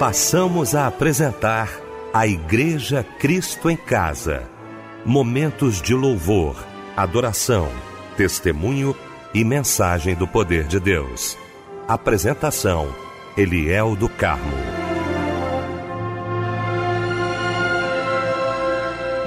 passamos a apresentar a Igreja Cristo em Casa. Momentos de louvor, adoração, testemunho e mensagem do poder de Deus. Apresentação: Eliel do Carmo.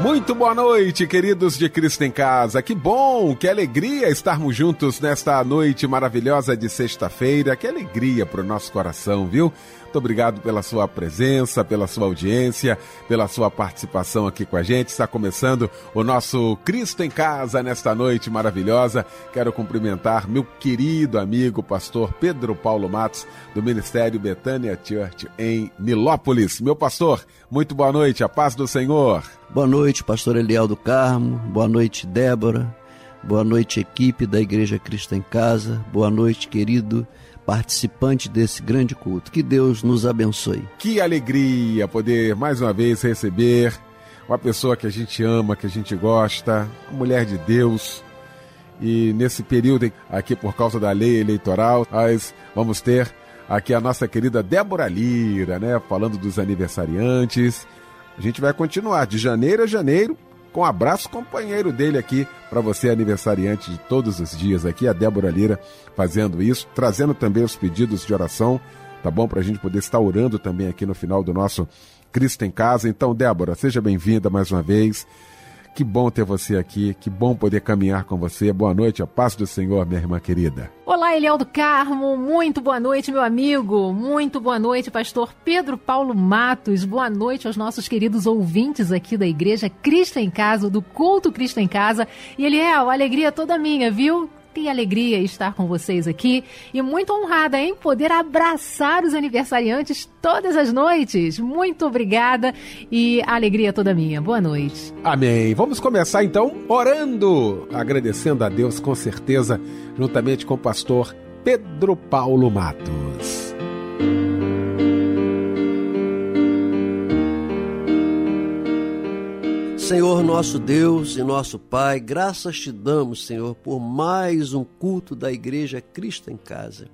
Muito boa noite, queridos de Cristo em Casa. Que bom, que alegria estarmos juntos nesta noite maravilhosa de sexta-feira. Que alegria para o nosso coração, viu? Muito obrigado pela sua presença, pela sua audiência, pela sua participação aqui com a gente. Está começando o nosso Cristo em Casa nesta noite maravilhosa. Quero cumprimentar meu querido amigo pastor Pedro Paulo Matos, do Ministério Betânia Church em Nilópolis. Meu pastor, muito boa noite, a paz do Senhor. Boa noite, pastor Eliel do Carmo. Boa noite, Débora. Boa noite, equipe da Igreja Cristo em Casa. Boa noite, querido participante desse grande culto. Que Deus nos abençoe. Que alegria poder mais uma vez receber uma pessoa que a gente ama, que a gente gosta, uma mulher de Deus. E nesse período aqui, por causa da lei eleitoral, nós vamos ter aqui a nossa querida Débora Lira, né? Falando dos aniversariantes. A gente vai continuar de janeiro a janeiro com abraço companheiro dele aqui para você, aniversariante de todos os dias aqui, a Débora Lira fazendo isso, trazendo também os pedidos de oração, tá bom? Para a gente poder estar orando também aqui no final do nosso Cristo em Casa. Então, Débora, seja bem-vinda mais uma vez. Que bom ter você aqui, que bom poder caminhar com você. Boa noite, a paz do Senhor, minha irmã querida. Olá, Eliel do Carmo, muito boa noite, meu amigo. Muito boa noite, pastor Pedro Paulo Matos. Boa noite aos nossos queridos ouvintes aqui da Igreja Cristo em Casa, do Culto Cristo em Casa. E Eliel, alegria toda minha, viu? Que alegria estar com vocês aqui e muito honrada em poder abraçar os aniversariantes todas as noites. Muito obrigada e alegria toda minha. Boa noite. Amém. Vamos começar então orando, agradecendo a Deus com certeza, juntamente com o pastor Pedro Paulo Matos. Senhor nosso Deus e nosso Pai, graças te damos, Senhor, por mais um culto da Igreja Cristo em Casa.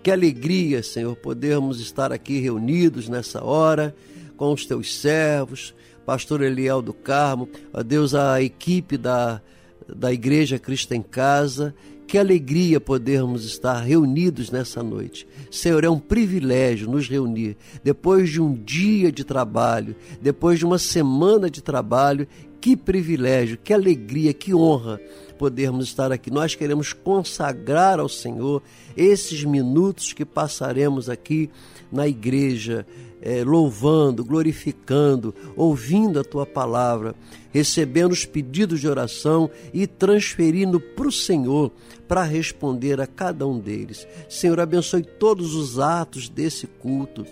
Que alegria, Senhor, podermos estar aqui reunidos nessa hora com os teus servos, pastor Eliel do Carmo, a Deus, a equipe da, da Igreja Cristo em Casa, que alegria podermos estar reunidos nessa noite. Senhor, é um privilégio nos reunir depois de um dia de trabalho, depois de uma semana de trabalho. Que privilégio, que alegria, que honra podermos estar aqui. Nós queremos consagrar ao Senhor esses minutos que passaremos aqui na igreja é, louvando, glorificando, ouvindo a tua palavra, recebendo os pedidos de oração e transferindo para o Senhor para responder a cada um deles. Senhor, abençoe todos os atos desse culto.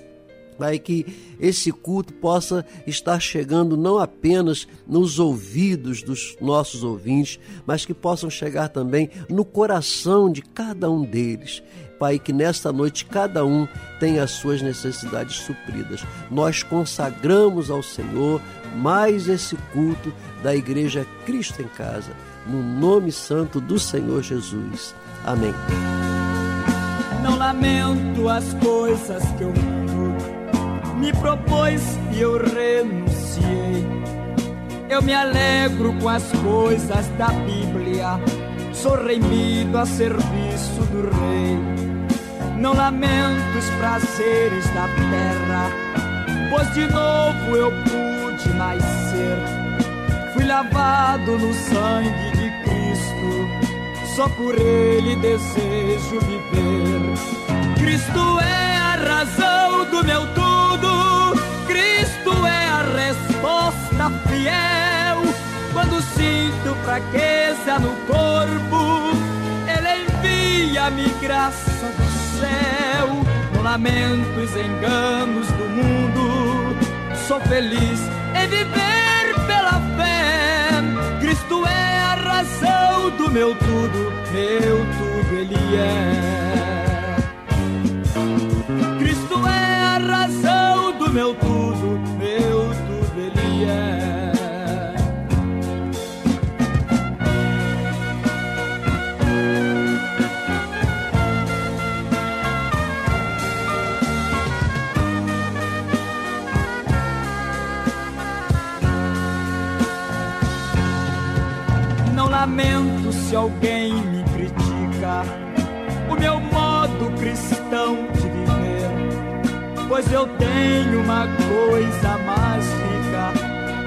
Pai, que esse culto possa estar chegando não apenas nos ouvidos dos nossos ouvintes, mas que possam chegar também no coração de cada um deles. Pai, que nesta noite cada um tenha as suas necessidades supridas. Nós consagramos ao Senhor mais esse culto da Igreja Cristo em Casa, no nome santo do Senhor Jesus. Amém. Não lamento as coisas que mundo me propôs e eu renunciei. Eu me alegro com as coisas da Bíblia, sou remido a serviço do Rei não lamento os prazeres da terra, pois de novo eu pude nascer. Fui lavado no sangue de Cristo, só por Ele desejo viver. Cristo é a razão do meu tudo, Cristo é a resposta fiel. Quando sinto fraqueza no corpo, Ele envia-me graça céu. Não lamento os enganos do mundo. Sou feliz em viver pela fé. Cristo é a razão do meu tudo, meu tudo Ele é. Cristo é a razão do meu tudo, meu tudo Ele é. Lamento se alguém me critica o meu modo cristão de viver, pois eu tenho uma coisa mais rica,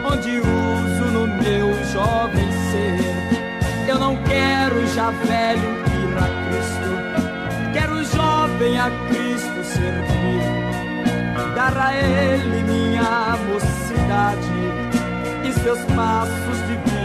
onde uso no meu jovem ser. Eu não quero já velho ir a Cristo, quero jovem a Cristo servir, dar a Ele minha mocidade e seus passos divinos seguir.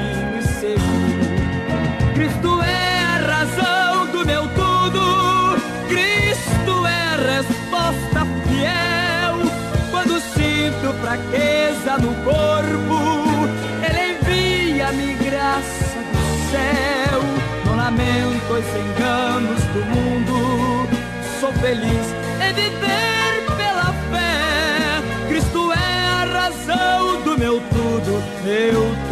Fraqueza no corpo, Ele envia-me graça do céu. Não lamento os enganos do mundo, sou feliz em viver pela fé. Cristo é a razão do meu tudo, meu tudo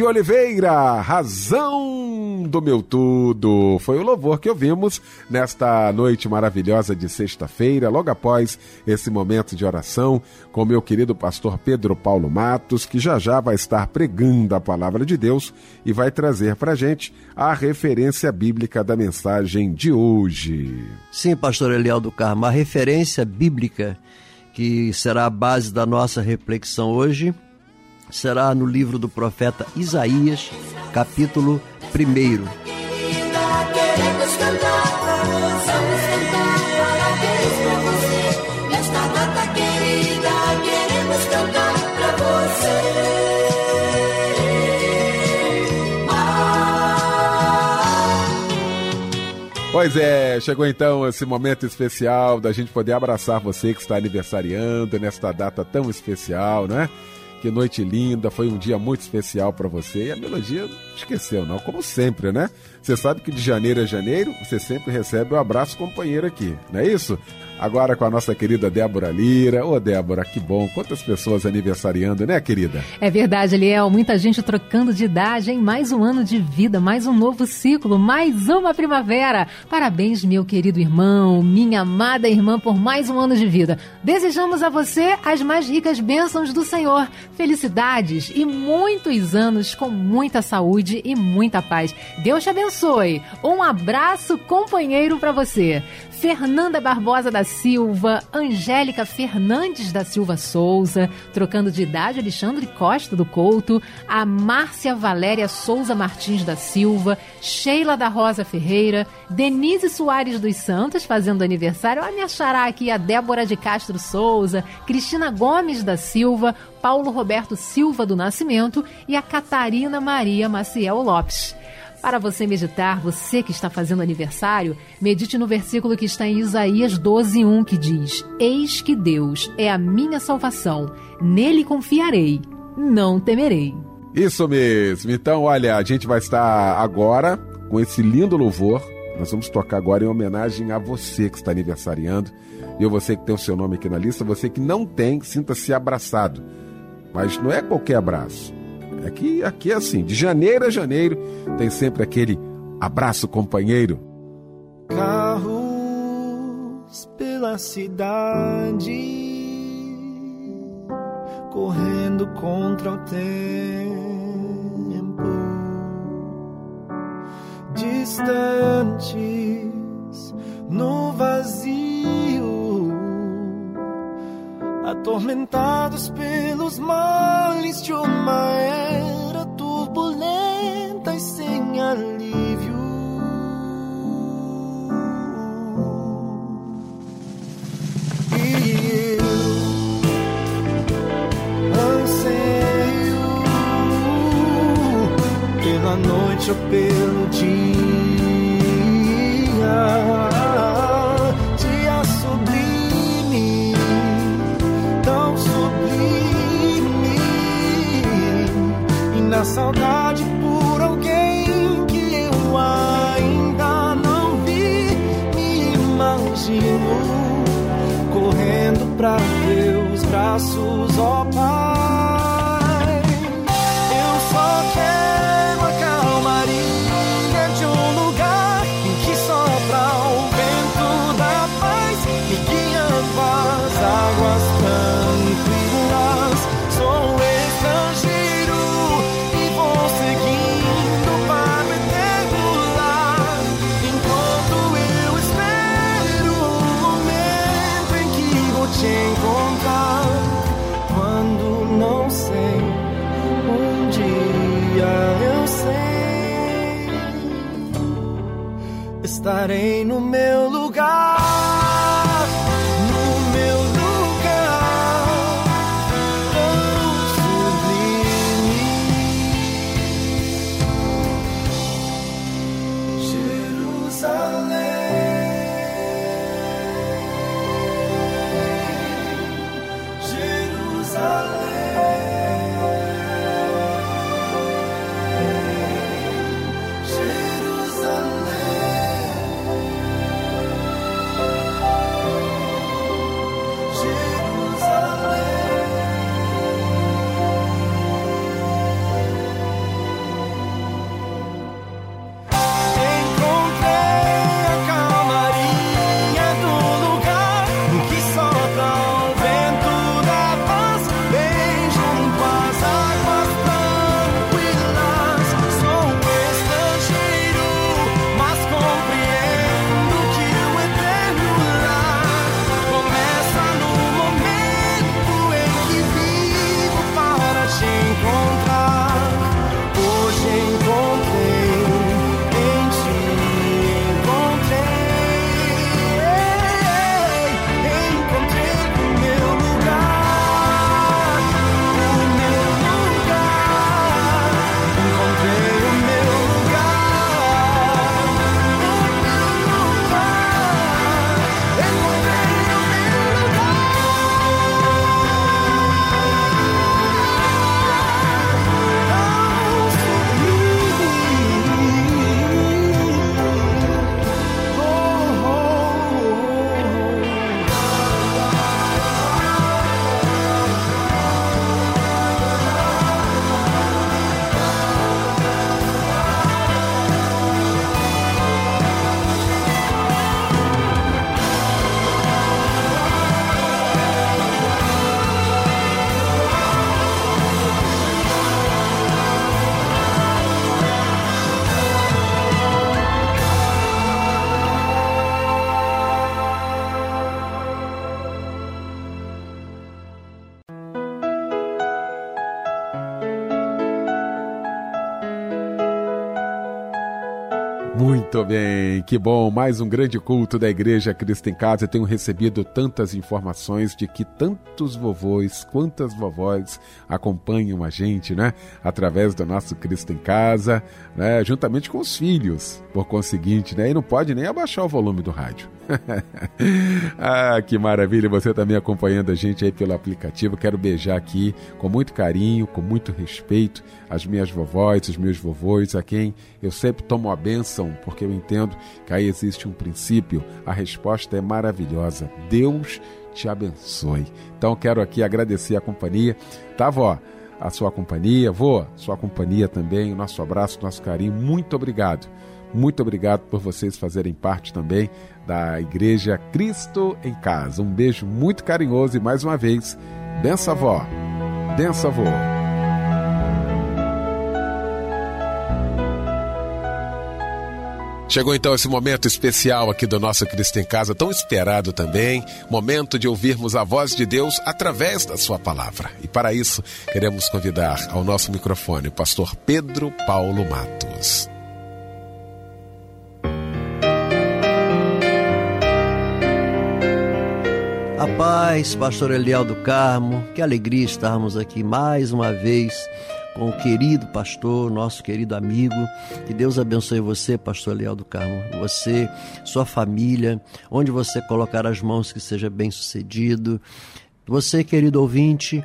de Oliveira, razão do meu tudo. Foi o louvor que ouvimos nesta noite maravilhosa de sexta-feira, logo após esse momento de oração com meu querido pastor Pedro Paulo Matos, que já já vai estar pregando a palavra de Deus e vai trazer para gente a referência bíblica da mensagem de hoje. Sim, pastor Eliel do Carmo, a referência bíblica que será a base da nossa reflexão hoje será no livro do profeta Isaías, capítulo 1. Querida, queremos cantar, vamos cantar parabéns pra você. Nesta data querida, queremos cantar pra você. Pois é, chegou então esse momento especial da gente poder abraçar você que está aniversariando nesta data tão especial, né? Que noite linda, foi um dia muito especial para você. E a melodia esqueceu, não, como sempre, né? Você sabe que de janeiro a janeiro você sempre recebe o abraço companheiro aqui, não é isso? Agora com a nossa querida Débora Lira. Ô Débora, que bom. Quantas pessoas aniversariando, né, querida? É verdade, Eliel. Muita gente trocando de idade, hein? Mais um ano de vida, mais um novo ciclo, mais uma primavera. Parabéns, meu querido irmão, minha amada irmã, por mais um ano de vida. Desejamos a você as mais ricas bênçãos do Senhor. Felicidades e muitos anos com muita saúde e muita paz. Deus te abençoe. Um abraço companheiro para você. Fernanda Barbosa da Silva, Angélica Fernandes da Silva Souza, trocando de idade, Alexandre Costa do Couto, a Márcia Valéria Souza Martins da Silva, Sheila da Rosa Ferreira, Denise Soares dos Santos fazendo aniversário, a me achará aqui a Débora de Castro Souza, Cristina Gomes da Silva, Paulo Roberto Silva do Nascimento e a Catarina Maria Maciel Lopes. Para você meditar, você que está fazendo aniversário, medite no versículo que está em Isaías 12:1 que diz: Eis que Deus é a minha salvação, nele confiarei, não temerei. Isso mesmo. Então, olha, a gente vai estar agora com esse lindo louvor. Nós vamos tocar agora em homenagem a você que está aniversariando. E você que tem o seu nome aqui na lista, você que não tem, sinta-se abraçado. Mas não é qualquer abraço. Aqui, aqui é assim, de janeiro a janeiro tem sempre aquele abraço companheiro. Carros pela cidade, correndo contra o tempo, distantes no vazio, atormentados pelos males de uma era turbulenta e sem alívio. E eu anseio pela noite ou Muito bem, que bom. Mais um grande culto da Igreja Cristo em Casa. Eu tenho recebido tantas informações de que tantos vovôs, quantas vovós acompanham a gente, né? Através do nosso Cristo em Casa, né? Juntamente com os filhos, por conseguinte, né? E não pode nem abaixar o volume do rádio. ah, que maravilha, você também acompanhando a gente aí pelo aplicativo. Quero beijar aqui com muito carinho, com muito respeito as minhas vovós, os meus vovôs, a quem eu sempre tomo a bênção, porque eu entendo que aí existe um princípio. A resposta é maravilhosa. Deus te abençoe. Então quero aqui agradecer a companhia. Tá, vó? A sua companhia, vô, sua companhia também, o nosso abraço, nosso carinho. Muito obrigado. Muito obrigado por vocês fazerem parte também da Igreja Cristo em Casa. Um beijo muito carinhoso e mais uma vez, benção avó, benção avô. Chegou então esse momento especial aqui do nosso Cristo em Casa, tão esperado também, momento de ouvirmos a voz de Deus através da sua palavra. E para isso, queremos convidar ao nosso microfone o pastor Pedro Paulo Matos. A paz, pastor Eliel do Carmo, que alegria estarmos aqui mais uma vez com o querido pastor, nosso querido amigo. Que Deus abençoe você, pastor Eliel do Carmo, você, sua família, onde você colocar as mãos que seja bem sucedido. Você, querido ouvinte,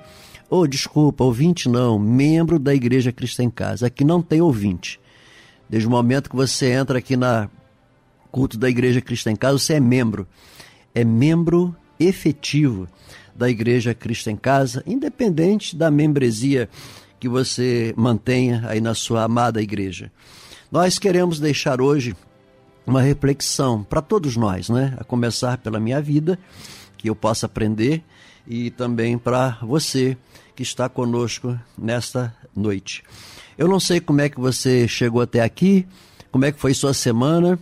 ou oh, desculpa, ouvinte não, membro da Igreja Cristo em Casa. Aqui não tem ouvinte. Desde o momento que você entra aqui na culto da Igreja Cristo em Casa, você é membro. É membro efetivo da Igreja Cristo em Casa, independente da membresia que você mantenha aí na sua amada igreja. Nós queremos deixar hoje uma reflexão para todos nós, né? A começar pela minha vida, que eu possa aprender, e também para você que está conosco nesta noite. Eu não sei como é que você chegou até aqui, como é que foi sua semana,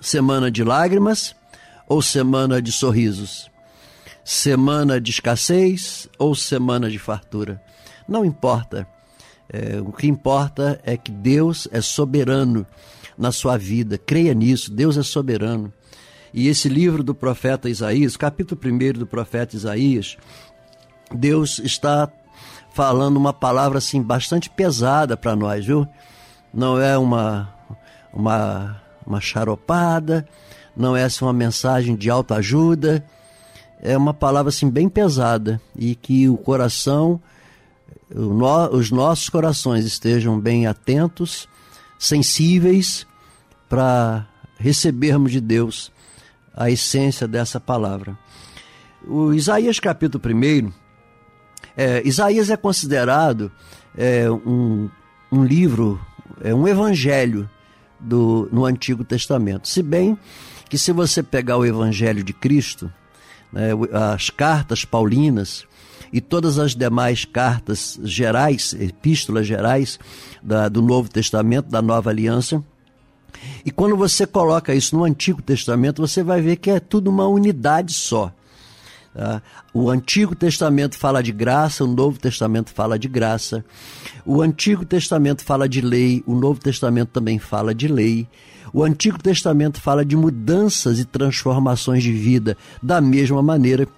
semana de lágrimas ou semana de sorrisos? Semana de escassez ou semana de fartura? Não importa. É, o que importa é que Deus é soberano na sua vida. Creia nisso, Deus é soberano. E esse livro do profeta Isaías, capítulo 1 do profeta Isaías, Deus está falando uma palavra assim bastante pesada para nós, viu? Não é uma uma uma charopada, não é assim uma mensagem de autoajuda, é uma palavra assim bem pesada e que o coração os nossos corações estejam bem atentos, sensíveis para recebermos de Deus a essência dessa palavra. O Isaías capítulo 1, é, Isaías é considerado é, um, um livro, é um evangelho do, no Antigo Testamento. Se bem que se você pegar o Evangelho de Cristo, né, as cartas paulinas, e todas as demais cartas gerais, epístolas gerais da, do Novo Testamento, da Nova Aliança. E quando você coloca isso no Antigo Testamento, você vai ver que é tudo uma unidade só. Tá? O Antigo Testamento fala de graça, o Novo Testamento fala de graça. O Antigo Testamento fala de lei, o Novo Testamento também fala de lei. O Antigo Testamento fala de mudanças e transformações de vida da mesma maneira que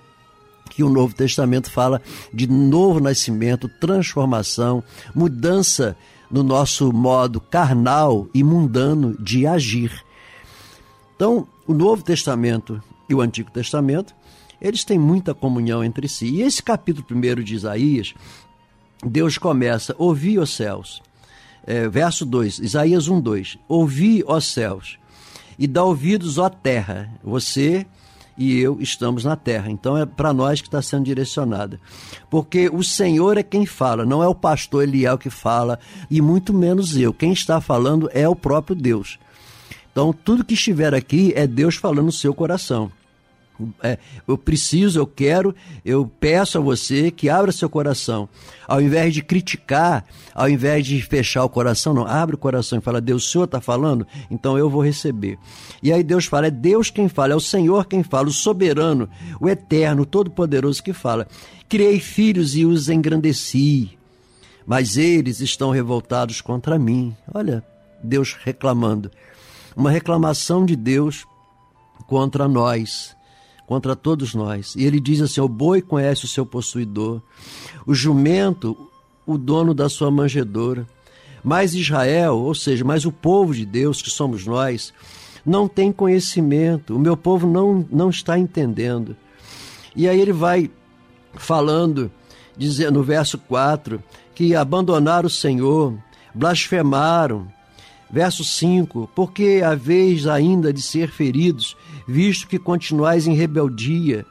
o Novo Testamento fala de novo nascimento, transformação, mudança no nosso modo carnal e mundano de agir. Então, o Novo Testamento e o Antigo Testamento, eles têm muita comunhão entre si. E esse capítulo primeiro de Isaías, Deus começa: Ouvi, os céus. É, verso 2, Isaías 1, 2: Ouvi, os céus, e dá ouvidos, ó terra. Você e eu estamos na terra. Então é para nós que está sendo direcionada. Porque o Senhor é quem fala, não é o pastor Eliel que fala, e muito menos eu. Quem está falando é o próprio Deus. Então tudo que estiver aqui é Deus falando no seu coração. É, eu preciso, eu quero, eu peço a você que abra seu coração. Ao invés de criticar, ao invés de fechar o coração, não, abre o coração e fala: Deus, o Senhor está falando? Então eu vou receber. E aí Deus fala: é Deus quem fala, é o Senhor quem fala, o soberano, o eterno, o todo-poderoso que fala. Criei filhos e os engrandeci, mas eles estão revoltados contra mim. Olha, Deus reclamando. Uma reclamação de Deus contra nós contra todos nós. E ele diz assim: o boi conhece o seu possuidor, o jumento, o dono da sua manjedoura. Mas Israel, ou seja, mas o povo de Deus, que somos nós, não tem conhecimento, o meu povo não, não está entendendo. E aí ele vai falando, dizendo no verso 4, que abandonaram o Senhor, blasfemaram, Verso 5: Porque a vez ainda de ser feridos, visto que continuais em rebeldia.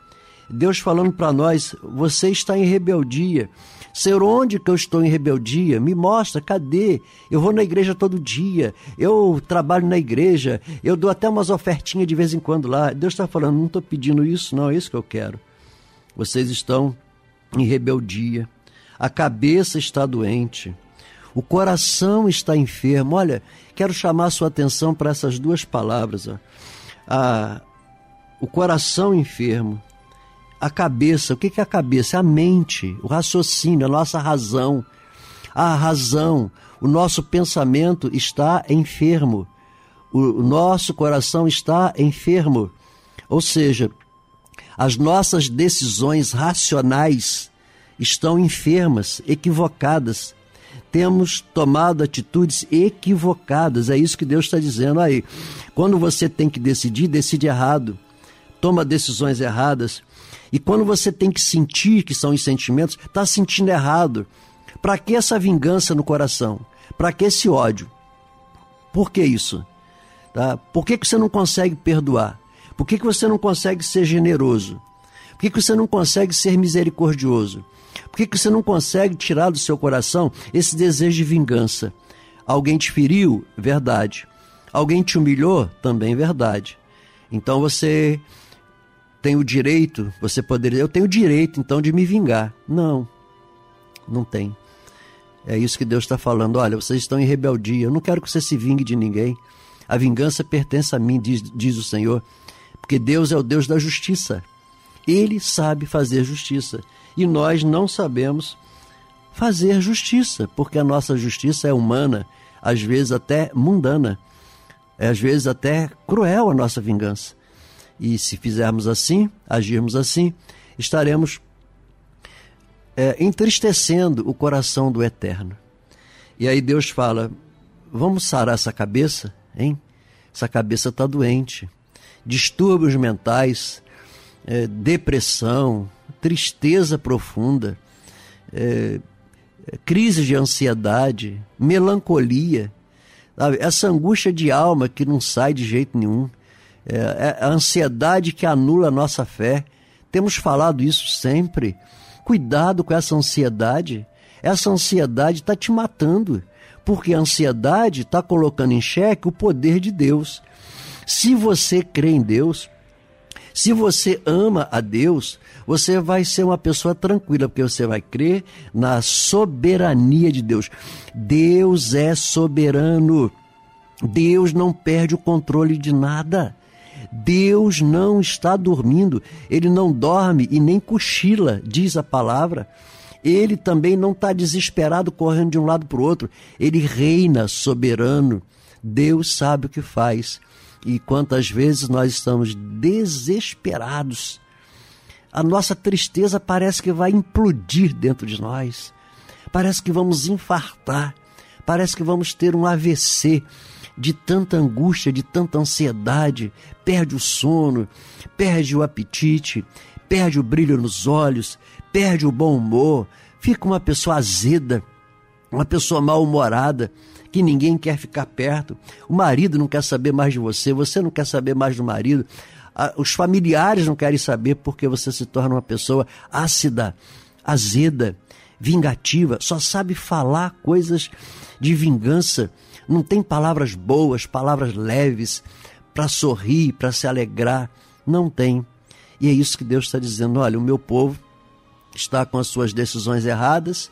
Deus falando para nós: você está em rebeldia. Senhor, onde que eu estou em rebeldia? Me mostra, cadê? Eu vou na igreja todo dia, eu trabalho na igreja, eu dou até umas ofertinhas de vez em quando lá. Deus está falando: não estou pedindo isso, não, é isso que eu quero. Vocês estão em rebeldia, a cabeça está doente, o coração está enfermo. Olha, quero chamar a sua atenção para essas duas palavras. Ó. A, o coração enfermo, a cabeça. O que é a cabeça? A mente, o raciocínio, a nossa razão. A razão, o nosso pensamento está enfermo. O, nosso coração está enfermo. Ou seja, as nossas decisões racionais estão enfermas, equivocadas temos tomado atitudes equivocadas. É isso que Deus está dizendo aí. Quando você tem que decidir, decide errado. Toma decisões erradas. E quando você tem que sentir que são os sentimentos, está sentindo errado. Para que essa vingança no coração? Para que esse ódio? Por que isso? Tá? Por que, que você não consegue perdoar? Por que, que você não consegue ser generoso? Por que, que você não consegue ser misericordioso? Por que, que você não consegue tirar do seu coração esse desejo de vingança? Alguém te feriu? Verdade. Alguém te humilhou? Também verdade. Então você tem o direito, você poderia, eu tenho o direito então de me vingar. Não, não tem. É isso que Deus está falando. Olha, vocês estão em rebeldia. Eu não quero que você se vingue de ninguém. A vingança pertence a mim, diz, diz o Senhor, porque Deus é o Deus da justiça. Ele sabe fazer justiça e nós não sabemos fazer justiça, porque a nossa justiça é humana, às vezes até mundana, é às vezes até cruel a nossa vingança. E se fizermos assim, agirmos assim, estaremos é, entristecendo o coração do Eterno. E aí Deus fala: vamos sarar essa cabeça, hein? Essa cabeça está doente. Distúrbios mentais, é, depressão, tristeza profunda, é, crise de ansiedade, melancolia, sabe? essa angústia de alma que não sai de jeito nenhum, é, é, a ansiedade que anula a nossa fé. Temos falado isso sempre. Cuidado com essa ansiedade. Essa ansiedade está te matando, porque a ansiedade está colocando em xeque o poder de Deus. Se você crê em Deus, se você ama a Deus, você vai ser uma pessoa tranquila, porque você vai crer na soberania de Deus. Deus é soberano. Deus não perde o controle de nada. Deus não está dormindo, ele não dorme e nem cochila, diz a palavra. Ele também não está desesperado correndo de um lado para o outro, ele reina soberano. Deus sabe o que faz. E quantas vezes nós estamos desesperados, a nossa tristeza parece que vai implodir dentro de nós, parece que vamos infartar, parece que vamos ter um AVC de tanta angústia, de tanta ansiedade, perde o sono, perde o apetite, perde o brilho nos olhos, perde o bom humor, fica uma pessoa azeda, uma pessoa mal-humorada, que ninguém quer ficar perto. O marido não quer saber mais de você, você não quer saber mais do marido. Os familiares não querem saber porque você se torna uma pessoa ácida, azeda, vingativa, só sabe falar coisas de vingança, não tem palavras boas, palavras leves para sorrir, para se alegrar. Não tem. E é isso que Deus está dizendo: olha, o meu povo está com as suas decisões erradas,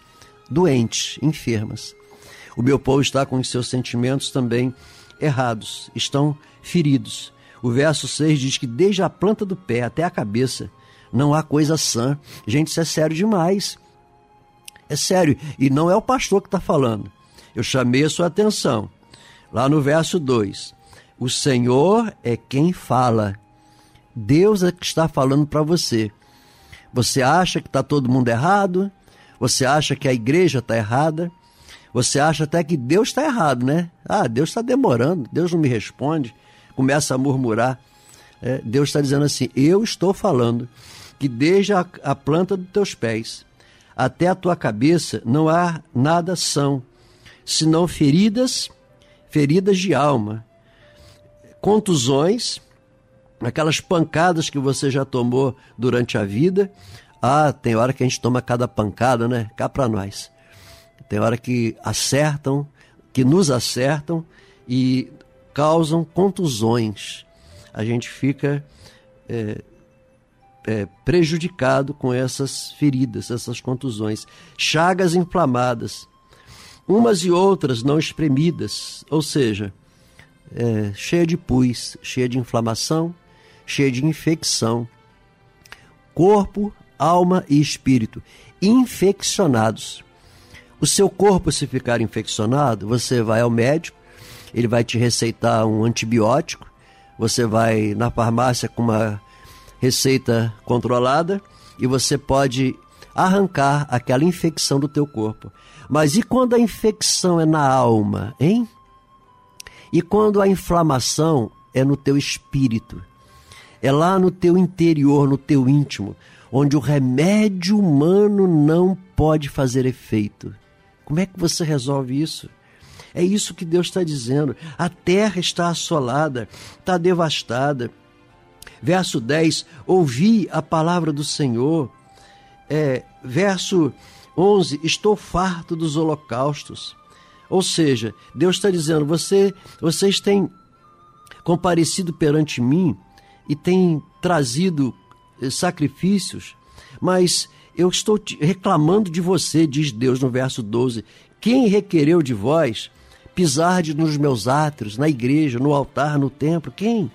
doentes, enfermas. O meu povo está com os seus sentimentos também errados, estão feridos. O verso 6 diz que desde a planta do pé até a cabeça não há coisa sã. Gente, isso é sério demais. É sério. E não é o pastor que está falando. Eu chamei a sua atenção. Lá no verso 2. O Senhor é quem fala. Deus é que está falando para você. Você acha que está todo mundo errado? Você acha que a igreja está errada? Você acha até que Deus está errado, né? Ah, Deus está demorando, Deus não me responde. Começa a murmurar. É, Deus está dizendo assim: Eu estou falando que desde a, a planta dos teus pés até a tua cabeça não há nada são, senão feridas, feridas de alma, contusões, aquelas pancadas que você já tomou durante a vida. Ah, tem hora que a gente toma cada pancada, né? Cá para nós. Tem hora que acertam, que nos acertam e causam contusões. A gente fica é, é, prejudicado com essas feridas, essas contusões. Chagas inflamadas, umas e outras não espremidas, ou seja, é, cheia de pus, cheia de inflamação, cheia de infecção. Corpo, alma e espírito infeccionados. O seu corpo, se ficar infeccionado, você vai ao médico, ele vai te receitar um antibiótico, você vai na farmácia com uma receita controlada e você pode arrancar aquela infecção do teu corpo. Mas e quando a infecção é na alma, hein? E quando a inflamação é no teu espírito? É lá no teu interior, no teu íntimo, onde o remédio humano não pode fazer efeito. Como é que você resolve isso? É isso que Deus está dizendo. A terra está assolada, está devastada. Verso 10: Ouvi a palavra do Senhor. É, verso 11: Estou farto dos holocaustos. Ou seja, Deus está dizendo: você, vocês têm comparecido perante mim e têm trazido eh, sacrifícios, mas eu estou reclamando de você, diz Deus no verso 12. Quem requereu de vós pisar nos meus átrios, na igreja, no altar, no templo? Quem?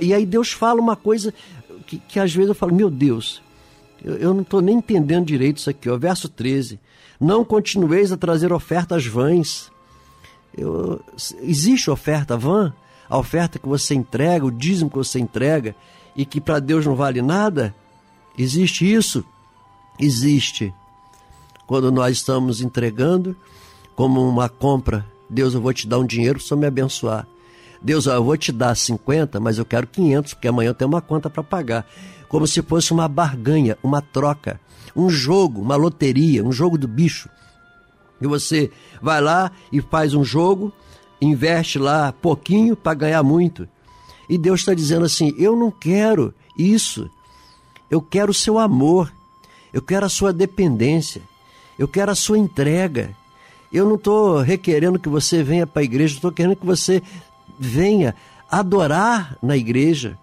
E aí Deus fala uma coisa que, que às vezes eu falo, meu Deus, Eu, eu não estou nem entendendo direito isso aqui, ó. Verso 13. Não continueis a trazer ofertas vãs. Eu, existe oferta vã? A oferta que você entrega, o dízimo que você entrega e que para Deus não vale nada? Existe isso? Existe. Quando nós estamos entregando como uma compra, Deus, eu vou te dar um dinheiro para me abençoar. Deus, eu vou te dar 50, mas eu quero 500, porque amanhã eu tenho uma conta para pagar. Como se fosse uma barganha, uma troca, um jogo, uma loteria, um jogo do bicho. E você vai lá e faz um jogo, investe lá pouquinho para ganhar muito. E Deus está dizendo assim: eu não quero isso. Eu quero o seu amor. Eu quero a sua dependência. Eu quero a sua entrega. Eu não estou requerendo que você venha para a igreja, estou querendo que você venha adorar na igreja.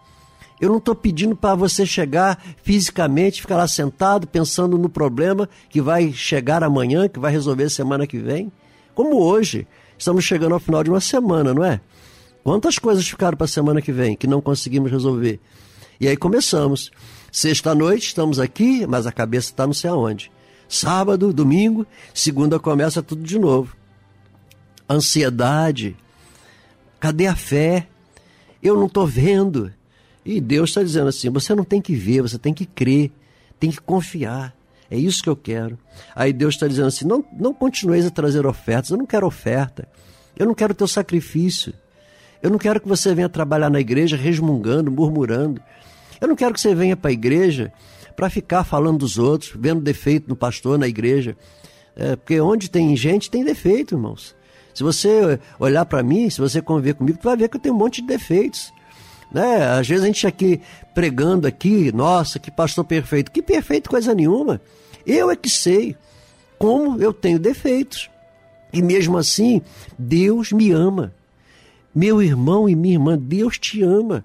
Eu não estou pedindo para você chegar fisicamente, ficar lá sentado pensando no problema que vai chegar amanhã, que vai resolver semana que vem. Como hoje, estamos chegando ao final de uma semana, não é? Quantas coisas ficaram para a semana que vem que não conseguimos resolver? E aí começamos. Sexta-noite estamos aqui, mas a cabeça está não sei aonde. Sábado, domingo, segunda começa tudo de novo. Ansiedade, Cadê a fé? Eu não estou vendo. E Deus está dizendo assim: você não tem que ver, você tem que crer, tem que confiar. É isso que eu quero. Aí Deus está dizendo assim: não, não continueis a trazer ofertas, eu não quero oferta, eu não quero teu sacrifício, eu não quero que você venha trabalhar na igreja resmungando, murmurando, eu não quero que você venha para a igreja para ficar falando dos outros, vendo defeito no pastor, na igreja. É, porque onde tem gente, tem defeito, irmãos. Se você olhar para mim, se você conviver comigo, tu vai ver que eu tenho um monte de defeitos. Né? Às vezes a gente aqui pregando aqui, nossa, que pastor perfeito. Que perfeito coisa nenhuma. Eu é que sei como eu tenho defeitos. E mesmo assim, Deus me ama. Meu irmão e minha irmã, Deus te ama.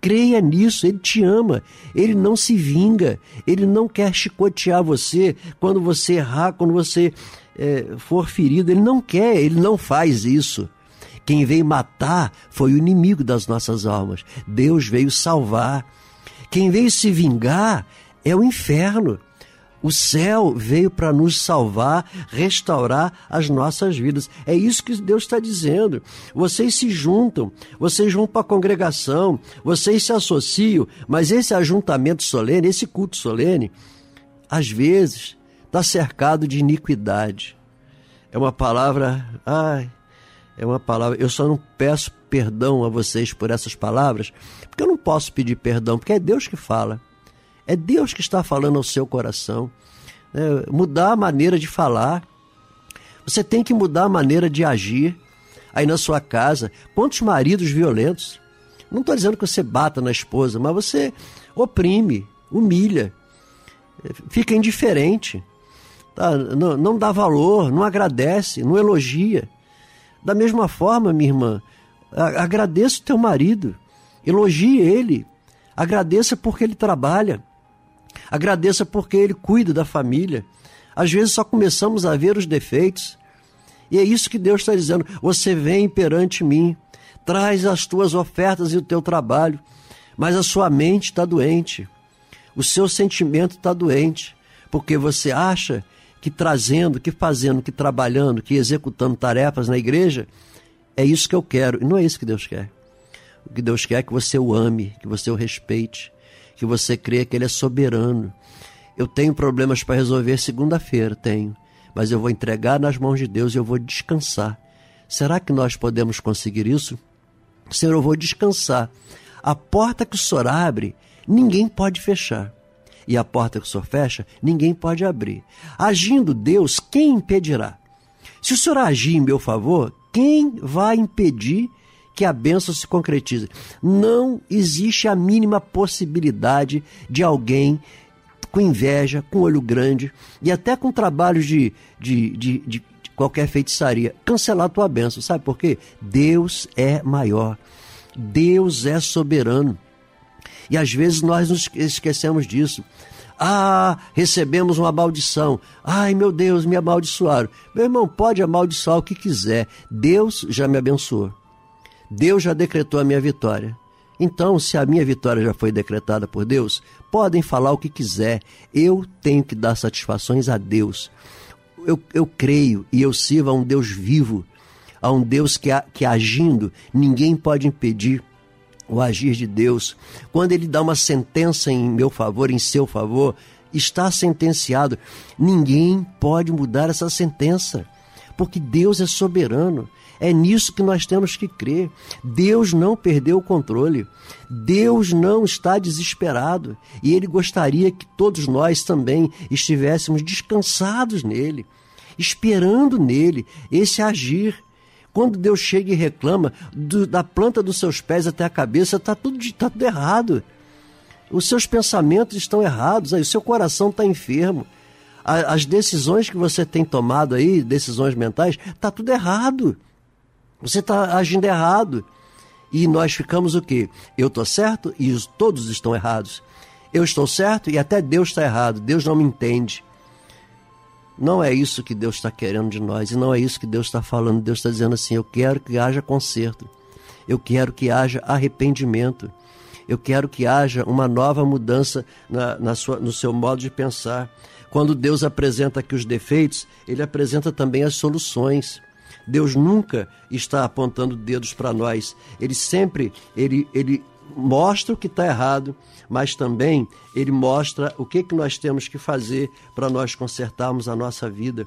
Creia nisso, Ele te ama. Ele não se vinga. Ele não quer chicotear você quando você errar, quando você é, for ferido, ele não quer, ele não faz isso. Quem veio matar foi o inimigo das nossas almas. Deus veio salvar. Quem veio se vingar é o inferno. O céu veio para nos salvar, restaurar as nossas vidas. É isso que Deus está dizendo. Vocês se juntam, vocês vão para a congregação, vocês se associam, mas esse ajuntamento solene, esse culto solene, às vezes está cercado de iniquidade. É uma palavra, ai, é uma palavra. Eu só não peço perdão a vocês por essas palavras, porque eu não posso pedir perdão, porque é Deus que fala. É Deus que está falando ao seu coração. É, mudar a maneira de falar. Você tem que mudar a maneira de agir aí na sua casa. Quantos maridos violentos? Não estou dizendo que você bata na esposa, mas você oprime, humilha, fica indiferente tá? não, não dá valor, não agradece, não elogia. Da mesma forma, minha irmã, agradeça o teu marido, elogie ele, agradeça porque ele trabalha, agradeça porque ele cuida da família. Às vezes só começamos a ver os defeitos. E é isso que Deus está dizendo. Você vem perante mim, traz as tuas ofertas e o teu trabalho, mas a sua mente está doente, o seu sentimento está doente, porque você acha que trazendo, que fazendo, que trabalhando, que executando tarefas na igreja, é isso que eu quero. E não é isso que Deus quer. O que Deus quer é que você o ame, que você o respeite, que você creia que Ele é soberano. Eu tenho problemas para resolver segunda-feira, tenho, mas eu vou entregar nas mãos de Deus e eu vou descansar. Será que nós podemos conseguir isso? Senhor, eu vou descansar. A porta que o Senhor abre, ninguém pode fechar e a porta que o Senhor fecha, ninguém pode abrir. Agindo Deus, quem impedirá? Se o Senhor agir em meu favor, quem vai impedir que a bênção se concretize? Não existe a mínima possibilidade de alguém com inveja, com olho grande e até com trabalhos de, de, de, de qualquer feitiçaria, cancelar a tua bênção. Sabe por quê? Deus é maior. Deus é soberano. E às vezes nós nos esquecemos disso. Ah, recebemos uma maldição. Ai, meu Deus, me amaldiçoaram. Meu irmão, pode amaldiçoar o que quiser. Deus já me abençoou. Deus já decretou a minha vitória. Então, se a minha vitória já foi decretada por Deus, podem falar o que quiser. Eu tenho que dar satisfações a Deus. Eu, eu creio e eu sirvo a um Deus vivo, a um Deus que, que agindo, ninguém pode impedir o agir de Deus. Quando ele dá uma sentença em meu favor, em seu favor, está sentenciado. Ninguém pode mudar essa sentença, porque Deus é soberano. É nisso que nós temos que crer. Deus não perdeu o controle. Deus não está desesperado. E Ele gostaria que todos nós também estivéssemos descansados nele, esperando nele esse agir. Quando Deus chega e reclama, do, da planta dos seus pés até a cabeça, está tudo, tá tudo errado. Os seus pensamentos estão errados, aí, o seu coração está enfermo. A, as decisões que você tem tomado aí, decisões mentais, está tudo errado. Você está agindo errado. E nós ficamos o quê? Eu estou certo e todos estão errados. Eu estou certo e até Deus está errado. Deus não me entende. Não é isso que Deus está querendo de nós e não é isso que Deus está falando. Deus está dizendo assim: eu quero que haja conserto, eu quero que haja arrependimento, eu quero que haja uma nova mudança na, na sua, no seu modo de pensar. Quando Deus apresenta aqui os defeitos, Ele apresenta também as soluções. Deus nunca está apontando dedos para nós. Ele sempre ele, ele mostra o que está errado, mas também ele mostra o que, que nós temos que fazer para nós consertarmos a nossa vida.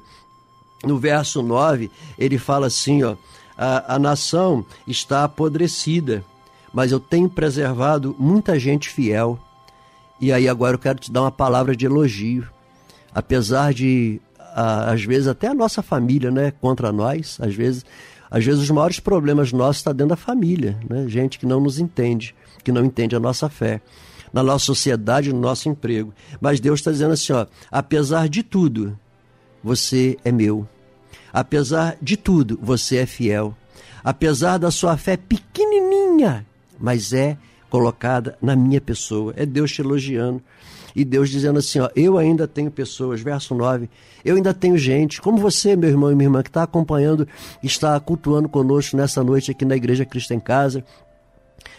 No verso 9, ele fala assim: ó, a, a nação está apodrecida, mas eu tenho preservado muita gente fiel. E aí agora eu quero te dar uma palavra de elogio. Apesar de às vezes até a nossa família, né, contra nós, às vezes, às vezes os maiores problemas nossos estão tá dentro da família, né? Gente que não nos entende, que não entende a nossa fé, na nossa sociedade, no nosso emprego. Mas Deus está dizendo assim, ó, apesar de tudo, você é meu. Apesar de tudo, você é fiel. Apesar da sua fé pequenininha, mas é colocada na minha pessoa. É Deus te elogiando. E Deus dizendo assim: ó, eu ainda tenho pessoas, verso 9, eu ainda tenho gente, como você, meu irmão e minha irmã, que está acompanhando, está cultuando conosco nessa noite aqui na Igreja Cristo em Casa,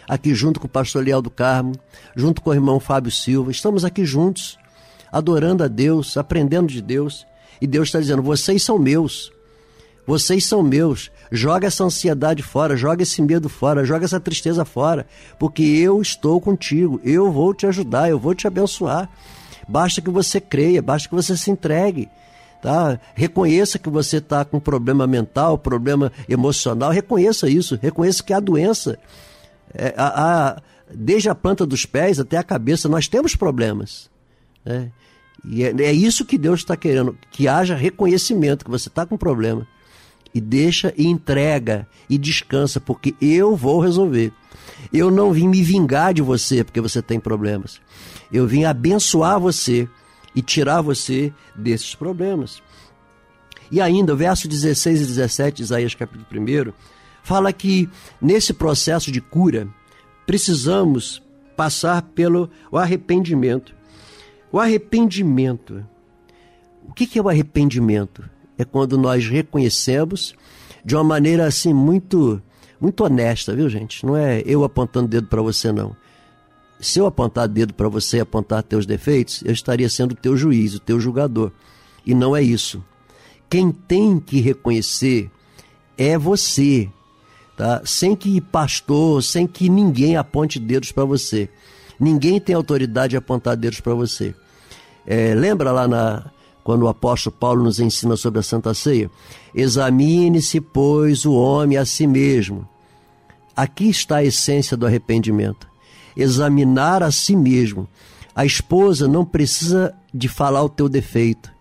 aqui junto com o pastor Leal do Carmo, junto com o irmão Fábio Silva, estamos aqui juntos, adorando a Deus, aprendendo de Deus, e Deus está dizendo: vocês são meus, vocês são meus. Joga essa ansiedade fora, joga esse medo fora, joga essa tristeza fora, porque eu estou contigo, eu vou te ajudar, eu vou te abençoar. Basta que você creia, basta que você se entregue. Tá? Reconheça que você está com problema mental, problema emocional, reconheça isso, reconheça que há doença. É, a, a, desde a planta dos pés até a cabeça, nós temos problemas. Né? E é, é isso que Deus está querendo, que haja reconhecimento que você está com problema e deixa e entrega e descansa, porque eu vou resolver. Eu não vim me vingar de você porque você tem problemas. Eu vim abençoar você e tirar você desses problemas. E ainda, o verso 16 e 17 de Isaías capítulo 1, fala que nesse processo de cura precisamos passar pelo arrependimento. O arrependimento. O que é o arrependimento? É quando nós reconhecemos de uma maneira assim muito muito honesta, viu, gente? Não é eu apontando dedo para você não. Se eu apontar dedo para você e apontar teus defeitos, eu estaria sendo teu juiz, o teu julgador. E não é isso. Quem tem que reconhecer é você, tá? Sem que pastor, sem que ninguém aponte dedos para você. Ninguém tem autoridade de apontar dedos para você. É, lembra lá na, quando o apóstolo Paulo nos ensina sobre a Santa Ceia. Examine-se, pois, o homem a si mesmo. Aqui está a essência do arrependimento. Examinar a si mesmo. A esposa não precisa de falar o teu defeito.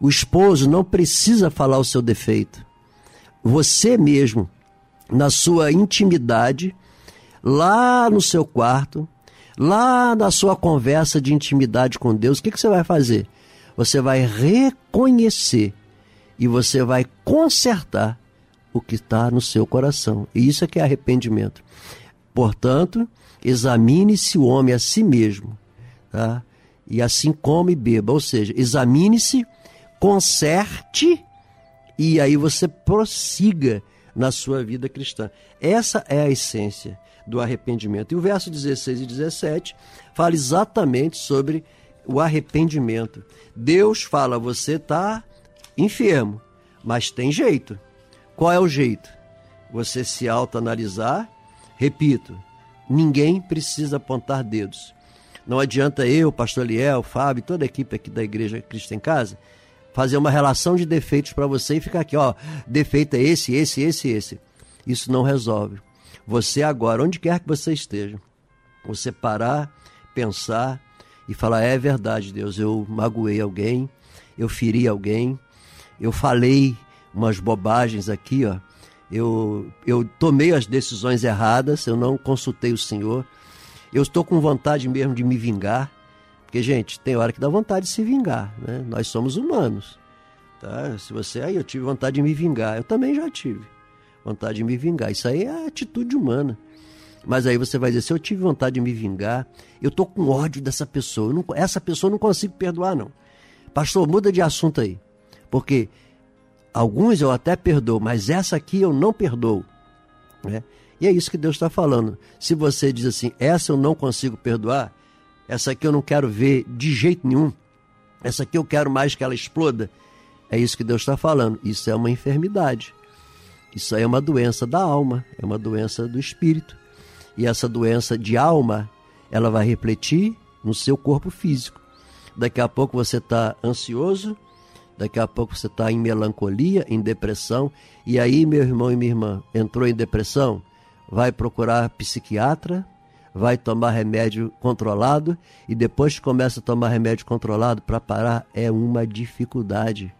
O esposo não precisa falar o seu defeito. Você mesmo, na sua intimidade, lá no seu quarto, lá na sua conversa de intimidade com Deus, o que, que você vai fazer? Você vai reconhecer e você vai consertar o que está no seu coração. E isso é que é arrependimento. Portanto, examine-se o homem a si mesmo, tá? E assim come e beba. Ou seja, examine-se, conserte e aí você prossiga na sua vida cristã. Essa é a essência do arrependimento. E o verso 16 e 17 fala exatamente sobre o arrependimento. Deus fala: você está enfermo, mas tem jeito. Qual é o jeito? Você se autoanalisar. Repito, ninguém precisa apontar dedos. Não adianta eu, pastor Liel, Fábio, toda a equipe aqui da Igreja Cristo em Casa, fazer uma relação de defeitos para você e ficar aqui, ó, defeito é esse, esse, esse, esse. Isso não resolve. Você agora, onde quer que você esteja, você parar, pensar e falar: é verdade, Deus, eu magoei alguém, eu feri alguém, eu falei umas bobagens aqui, ó. Eu, eu tomei as decisões erradas, eu não consultei o Senhor. Eu estou com vontade mesmo de me vingar. Porque, gente, tem hora que dá vontade de se vingar, né? Nós somos humanos. Tá? Se você. Aí eu tive vontade de me vingar. Eu também já tive vontade de me vingar. Isso aí é atitude humana. Mas aí você vai dizer, se eu tive vontade de me vingar, eu tô com ódio dessa pessoa. Não, essa pessoa eu não consigo perdoar, não. Pastor, muda de assunto aí. Porque alguns eu até perdoo, mas essa aqui eu não perdoo. Né? E é isso que Deus está falando. Se você diz assim, essa eu não consigo perdoar, essa aqui eu não quero ver de jeito nenhum, essa aqui eu quero mais que ela exploda, é isso que Deus está falando. Isso é uma enfermidade. Isso aí é uma doença da alma, é uma doença do espírito. E essa doença de alma, ela vai refletir no seu corpo físico. Daqui a pouco você está ansioso, daqui a pouco você está em melancolia, em depressão. E aí, meu irmão e minha irmã, entrou em depressão? Vai procurar psiquiatra, vai tomar remédio controlado e depois que começa a tomar remédio controlado para parar é uma dificuldade.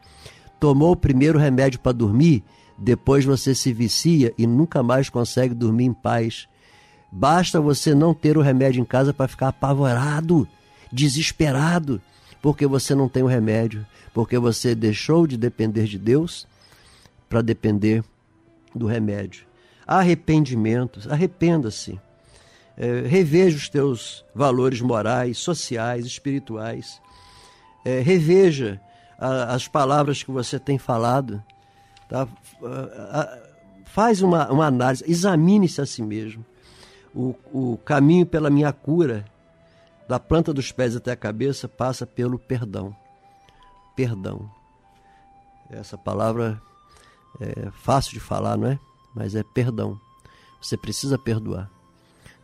Tomou o primeiro remédio para dormir, depois você se vicia e nunca mais consegue dormir em paz. Basta você não ter o remédio em casa para ficar apavorado, desesperado, porque você não tem o remédio, porque você deixou de depender de Deus para depender do remédio. Arrependimento, arrependa-se. É, reveja os teus valores morais, sociais, espirituais. É, reveja a, as palavras que você tem falado. Tá? Faz uma, uma análise, examine-se a si mesmo. O, o caminho pela minha cura, da planta dos pés até a cabeça, passa pelo perdão. Perdão. Essa palavra é fácil de falar, não é? Mas é perdão. Você precisa perdoar.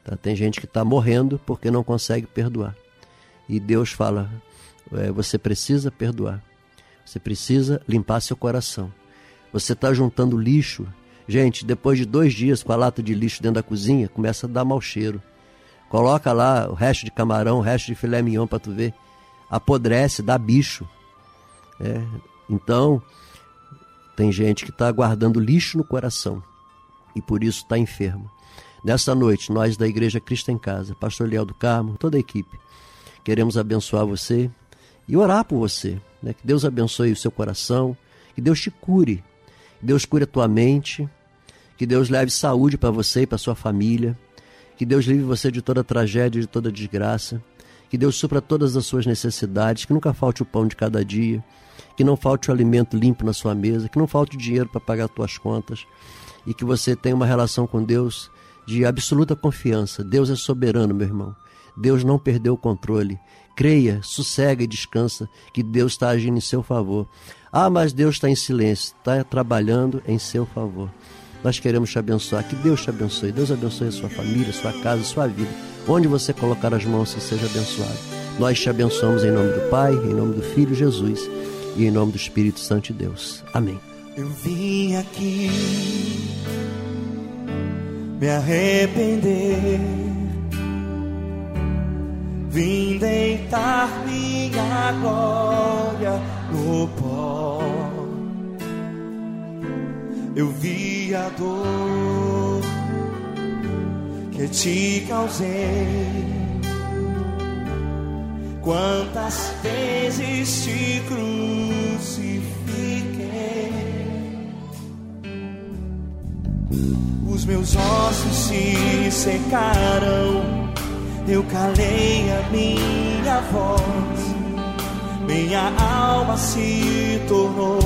Tá? Tem gente que está morrendo porque não consegue perdoar. E Deus fala: é, você precisa perdoar. Você precisa limpar seu coração. Você está juntando lixo. Gente, depois de dois dias com a lata de lixo dentro da cozinha, começa a dar mau cheiro. Coloca lá o resto de camarão, o resto de filé mignon para tu ver. Apodrece, dá bicho. É, então, tem gente que está guardando lixo no coração e por isso está enfermo. Nessa noite, nós da Igreja Cristo em Casa, Pastor Leal do Carmo, toda a equipe, queremos abençoar você e orar por você. Né? Que Deus abençoe o seu coração, que Deus te cure que Deus cure a tua mente, que Deus leve saúde para você e para sua família, que Deus livre você de toda tragédia, de toda desgraça, que Deus supra todas as suas necessidades, que nunca falte o pão de cada dia, que não falte o alimento limpo na sua mesa, que não falte dinheiro para pagar as tuas contas e que você tenha uma relação com Deus de absoluta confiança. Deus é soberano, meu irmão. Deus não perdeu o controle. Creia, sossega e descansa que Deus está agindo em seu favor. Ah, mas Deus está em silêncio, está trabalhando em seu favor. Nós queremos te abençoar, que Deus te abençoe. Deus abençoe a sua família, a sua casa, a sua vida. Onde você colocar as mãos, que seja abençoado. Nós te abençoamos em nome do Pai, em nome do Filho Jesus e em nome do Espírito Santo de Deus. Amém. Eu vim aqui me arrepender. Vim deitar minha glória no pó. Eu vi a dor que te causei. Quantas vezes te crucifiquei? Os meus ossos se secaram, eu calei a minha voz minha alma se tornou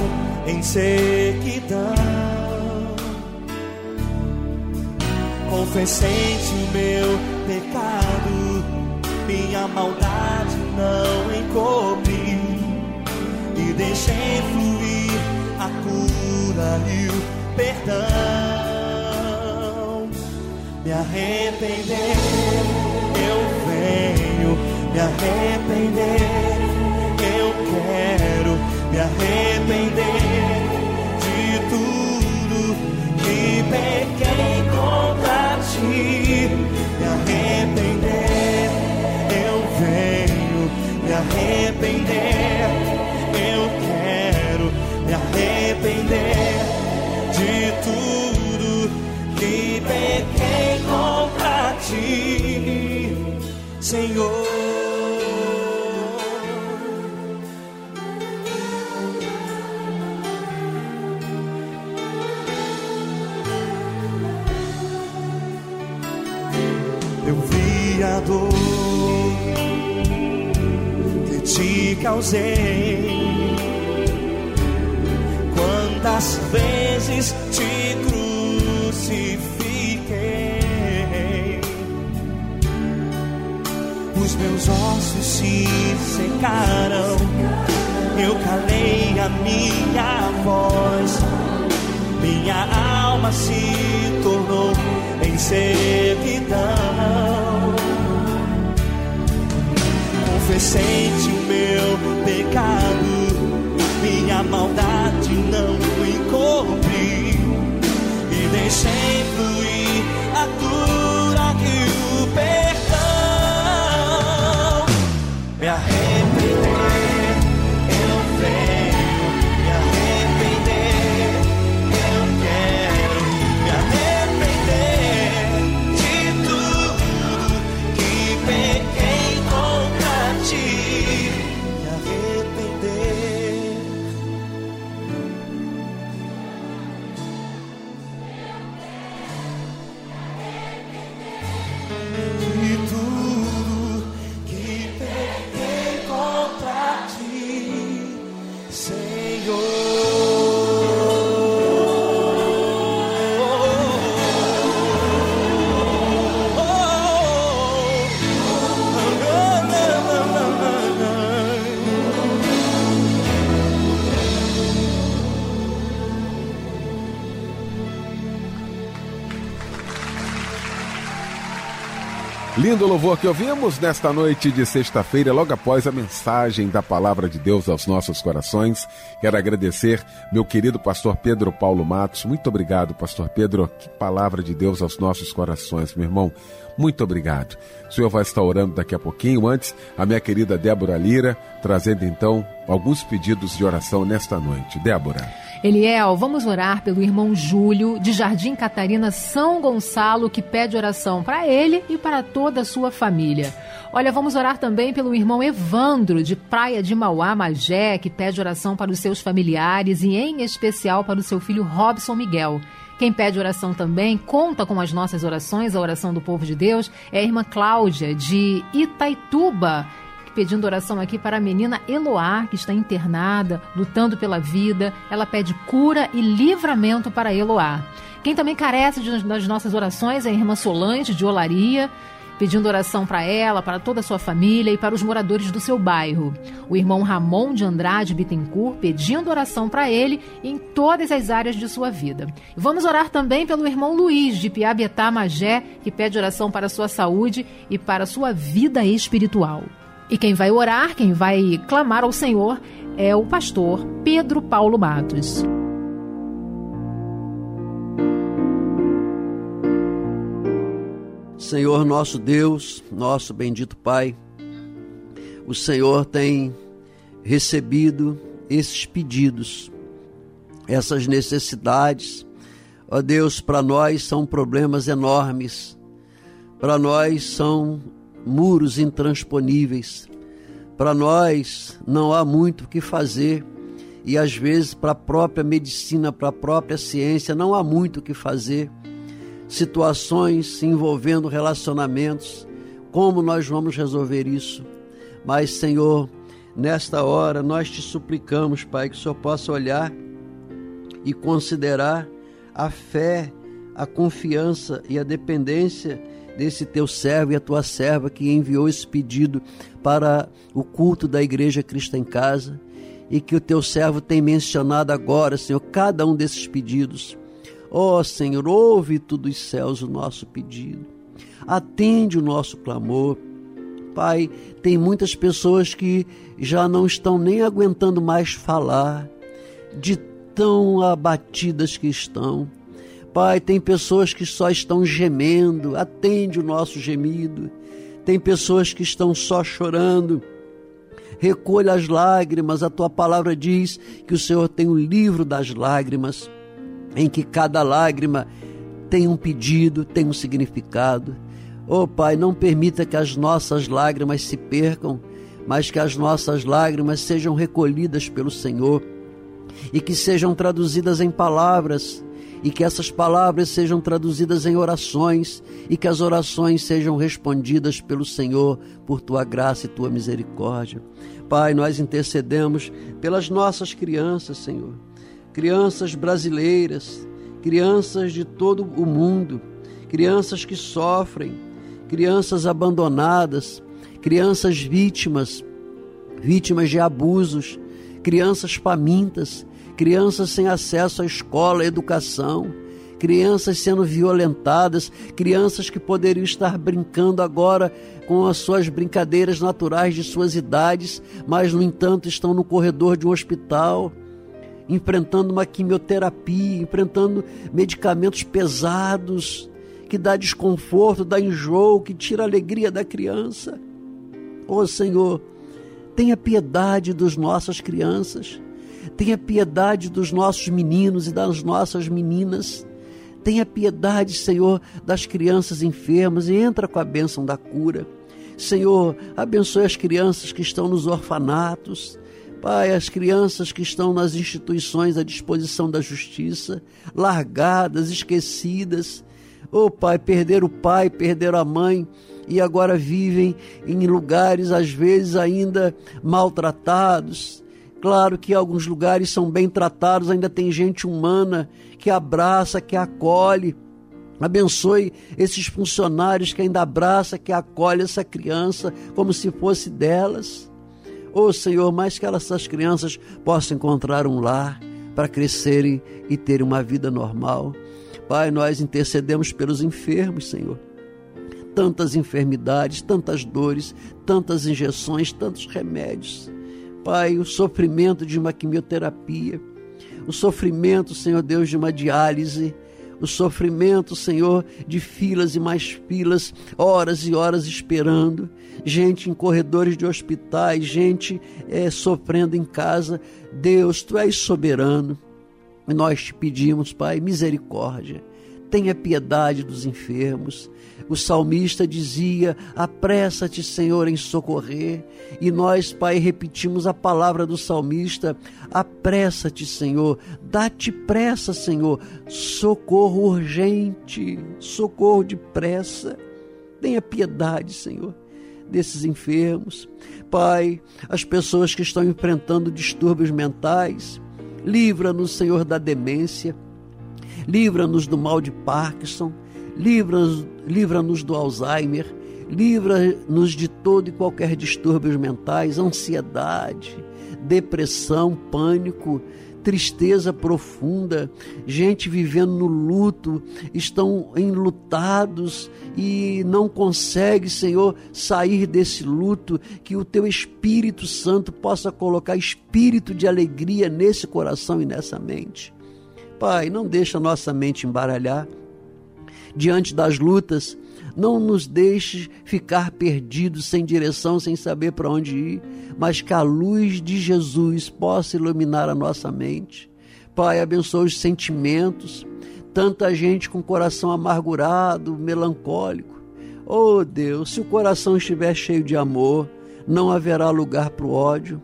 em sequidão. Confessei-te o meu pecado, minha maldade não encobri e deixei fluir a cura e o perdão. Me arrepender, eu venho. Me arrepender, eu quero. Me arrepender pequei contra ti. Me arrepender, eu venho me arrepender, eu quero me arrepender de tudo que pequei contra ti, Senhor. Causei. Quantas vezes te crucifiquei. Os meus ossos se secaram. Eu calei a minha voz. Minha alma se tornou em servidão. Confessei-te o meu pecado, minha maldade não encobri e deixei fluir Lindo louvor que ouvimos nesta noite de sexta-feira, logo após a mensagem da palavra de Deus aos nossos corações. Quero agradecer meu querido pastor Pedro Paulo Matos. Muito obrigado, pastor Pedro. Que palavra de Deus aos nossos corações, meu irmão. Muito obrigado. O senhor vai estar orando daqui a pouquinho. Antes, a minha querida Débora Lira, trazendo então alguns pedidos de oração nesta noite. Débora. Eliel, vamos orar pelo irmão Júlio, de Jardim Catarina, São Gonçalo, que pede oração para ele e para toda a sua família. Olha, vamos orar também pelo irmão Evandro, de Praia de Mauá, Magé, que pede oração para os seus familiares e, em especial, para o seu filho Robson Miguel. Quem pede oração também, conta com as nossas orações, a oração do povo de Deus, é a irmã Cláudia, de Itaituba, pedindo oração aqui para a menina Eloá, que está internada, lutando pela vida. Ela pede cura e livramento para Eloá. Quem também carece de- das nossas orações é a irmã Solange, de Olaria, pedindo oração para ela, para toda a sua família e para os moradores do seu bairro. O irmão Ramon de Andrade Bittencourt pedindo oração para ele em todas as áreas de sua vida. Vamos orar também pelo irmão Luiz de Piabetá Magé, que pede oração para sua saúde e para sua vida espiritual. E quem vai orar, quem vai clamar ao Senhor é o pastor Pedro Paulo Matos. Senhor nosso Deus, nosso bendito Pai, o Senhor tem recebido esses pedidos, essas necessidades. Ó Deus, para nós são problemas enormes, para nós são muros intransponíveis, para nós não há muito o que fazer. E às vezes para a própria medicina, para a própria ciência, não há muito o que fazer. Situações envolvendo relacionamentos, como nós vamos resolver isso? Mas, Senhor, nesta hora nós te suplicamos, Pai, que o Senhor possa olhar e considerar a fé a confiança e a dependência desse teu servo e a tua serva que enviou esse pedido para o culto da Igreja Cristo em Casa e que o teu servo tem mencionado agora, Senhor, cada um desses pedidos. Ó oh, Senhor, ouve tu dos céus o nosso pedido, atende o nosso clamor. Pai, tem muitas pessoas que já não estão nem aguentando mais falar, de tão abatidas que estão. Pai, tem pessoas que só estão gemendo, atende o nosso gemido. Tem pessoas que estão só chorando. Recolha as lágrimas, a tua palavra diz que o Senhor tem o livro das lágrimas, em que cada lágrima tem um pedido, tem um significado. Oh Pai, não permita que as nossas lágrimas se percam, mas que as nossas lágrimas sejam recolhidas pelo Senhor e que sejam traduzidas em palavras e que essas palavras sejam traduzidas em orações e que as orações sejam respondidas pelo Senhor por tua graça e tua misericórdia. Pai, nós intercedemos pelas nossas crianças, Senhor, crianças brasileiras, crianças de todo o mundo, crianças que sofrem, crianças abandonadas, crianças vítimas, vítimas de abusos, crianças famintas, crianças sem acesso à escola, à educação, crianças sendo violentadas, crianças que poderiam estar brincando agora com as suas brincadeiras naturais de suas idades, mas no entanto estão no corredor de um hospital, enfrentando uma quimioterapia, enfrentando medicamentos pesados que dá desconforto, dá enjoo, que tira a alegria da criança. Oh Senhor, tenha piedade dos nossas crianças. Tenha piedade dos nossos meninos e das nossas meninas. Tenha piedade, Senhor, das crianças enfermas e entra com a bênção da cura. Senhor, abençoe as crianças que estão nos orfanatos. Pai, as crianças que estão nas instituições à disposição da justiça, largadas, esquecidas. Oh, Pai, perderam o pai, perderam a mãe e agora vivem em lugares, às vezes, ainda maltratados Claro que alguns lugares são bem tratados, ainda tem gente humana que abraça, que acolhe. Abençoe esses funcionários que ainda abraça, que acolhe essa criança como se fosse delas. Ô oh, Senhor, mais que essas crianças possam encontrar um lar para crescerem e terem uma vida normal. Pai, nós intercedemos pelos enfermos, Senhor. Tantas enfermidades, tantas dores, tantas injeções, tantos remédios. Pai, o sofrimento de uma quimioterapia, o sofrimento, Senhor Deus, de uma diálise, o sofrimento, Senhor, de filas e mais filas, horas e horas esperando, gente em corredores de hospitais, gente é, sofrendo em casa. Deus, Tu és soberano. E nós te pedimos, Pai, misericórdia. Tenha piedade dos enfermos. O salmista dizia: Apressa-te, Senhor, em socorrer. E nós, Pai, repetimos a palavra do salmista: Apressa-te, Senhor, dá-te pressa, Senhor, socorro urgente, socorro depressa. Tenha piedade, Senhor, desses enfermos. Pai, as pessoas que estão enfrentando distúrbios mentais, livra-nos, Senhor, da demência, livra-nos do mal de Parkinson livra-nos livra do Alzheimer, livra-nos de todo e qualquer distúrbios mentais, ansiedade, depressão, pânico, tristeza profunda, gente vivendo no luto, estão enlutados e não consegue, Senhor, sair desse luto, que o teu Espírito Santo possa colocar espírito de alegria nesse coração e nessa mente. Pai, não deixa nossa mente embaralhar diante das lutas. Não nos deixe ficar perdidos, sem direção, sem saber para onde ir, mas que a luz de Jesus possa iluminar a nossa mente. Pai, abençoe os sentimentos, tanta gente com coração amargurado, melancólico. Oh Deus, se o coração estiver cheio de amor, não haverá lugar para o ódio.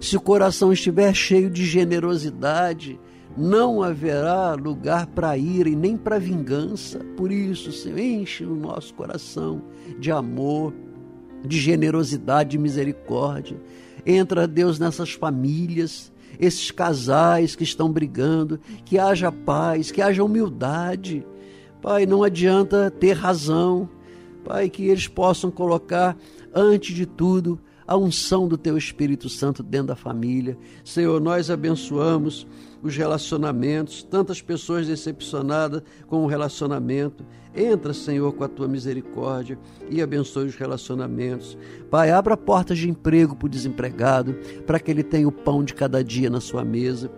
Se o coração estiver cheio de generosidade, não haverá lugar para ira e nem para vingança. Por isso, Senhor, enche o nosso coração de amor, de generosidade, de misericórdia. Entra, Deus, nessas famílias, esses casais que estão brigando, que haja paz, que haja humildade. Pai, não adianta ter razão. Pai, que eles possam colocar, antes de tudo, a unção do Teu Espírito Santo dentro da família. Senhor, nós abençoamos os relacionamentos, tantas pessoas decepcionadas com o relacionamento. Entra, Senhor, com a tua misericórdia e abençoe os relacionamentos. Pai, abra portas de emprego para o desempregado, para que ele tenha o pão de cada dia na sua mesa.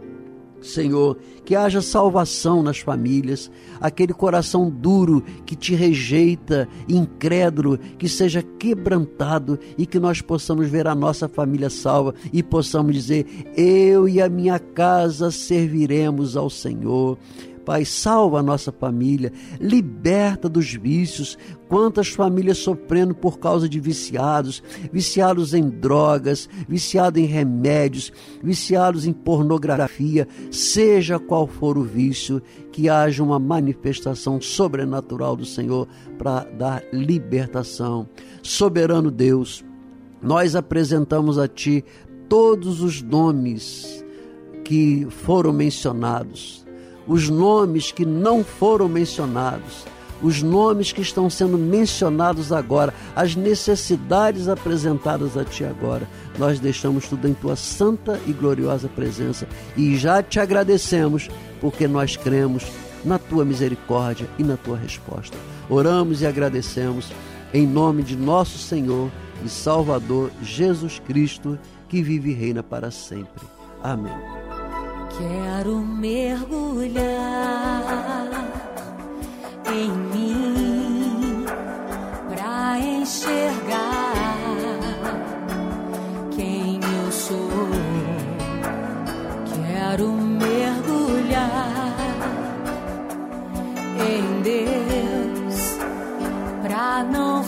Senhor, que haja salvação nas famílias, aquele coração duro que te rejeita, incrédulo, que seja quebrantado e que nós possamos ver a nossa família salva e possamos dizer: Eu e a minha casa serviremos ao Senhor. Pai, salva a nossa família, liberta dos vícios. Quantas famílias sofrendo por causa de viciados, viciados em drogas, viciados em remédios, viciados em pornografia, seja qual for o vício, que haja uma manifestação sobrenatural do Senhor para dar libertação. Soberano Deus, nós apresentamos a Ti todos os nomes que foram mencionados os nomes que não foram mencionados, os nomes que estão sendo mencionados agora, as necessidades apresentadas a Ti agora. Nós deixamos tudo em Tua santa e gloriosa presença e já te agradecemos porque nós cremos na Tua misericórdia e na Tua resposta. Oramos e agradecemos em nome de nosso Senhor e Salvador Jesus Cristo, que vive e reina para sempre. Amém. Quero mergulhar em mim pra enxergar quem eu sou. Quero mergulhar em Deus pra não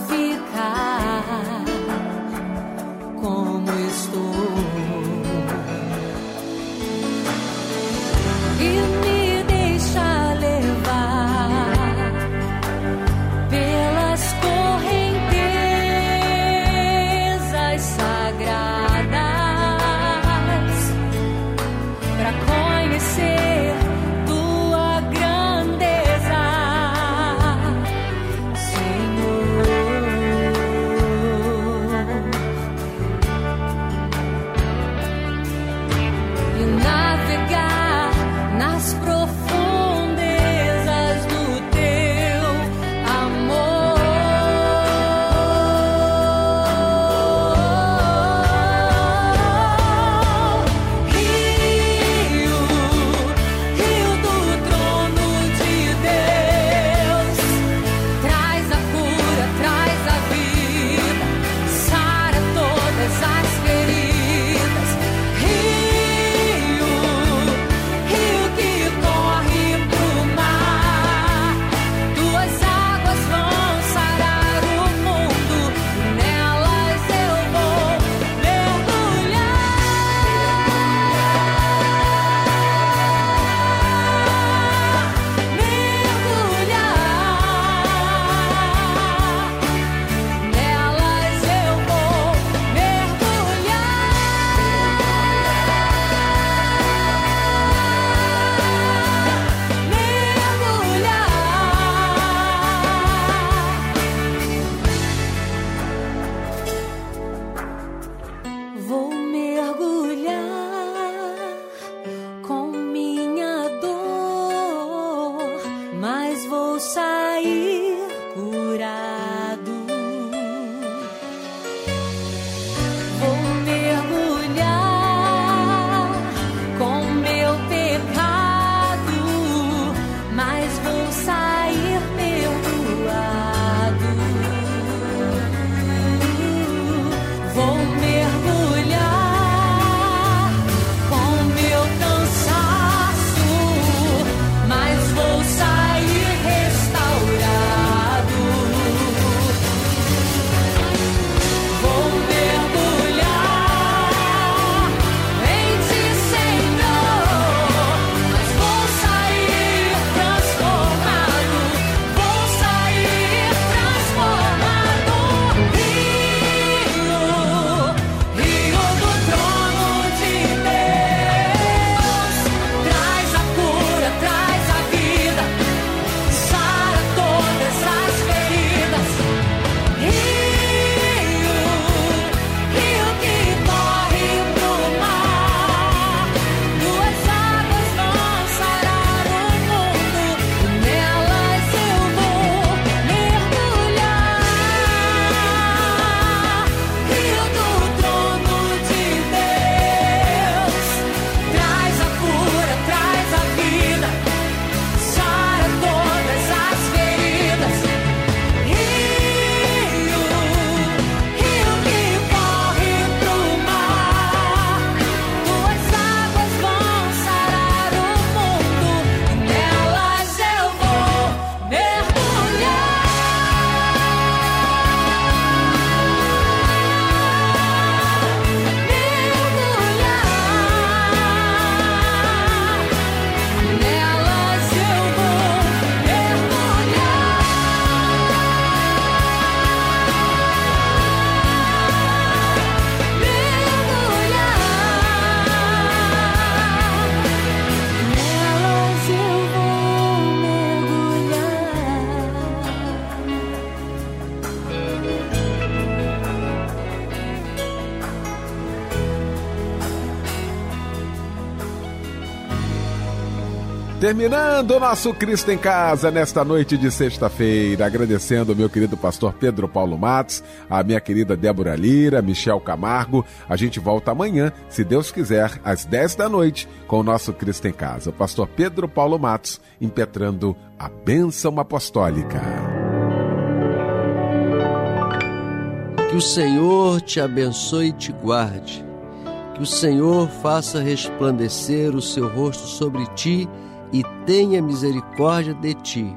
Terminando o nosso Cristo em Casa nesta noite de sexta-feira, agradecendo ao meu querido pastor Pedro Paulo Matos, a minha querida Débora Lira, Michel Camargo. A gente volta amanhã, se Deus quiser, às 10 da noite, com o nosso Cristo em Casa. O pastor Pedro Paulo Matos impetrando a bênção apostólica. Que o Senhor te abençoe e te guarde. Que o Senhor faça resplandecer o seu rosto sobre ti e tenha misericórdia de ti.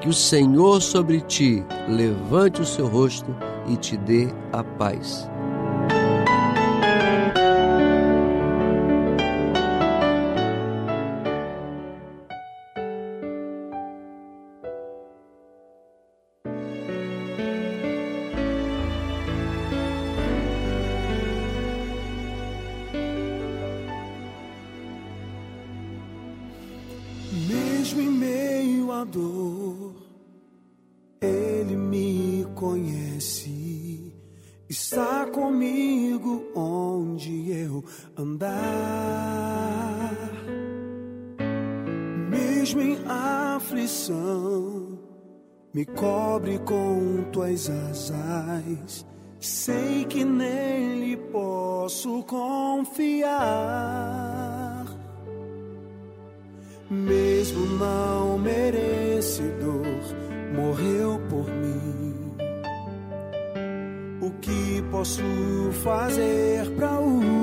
Que o Senhor sobre ti levante o seu rosto e te dê a paz. Dor, Ele me conhece, está comigo onde eu andar. Mesmo em aflição, me cobre com tuas asas. Sei que nele posso confiar mesmo não merecedor, morreu por mim. O que posso fazer para honrar?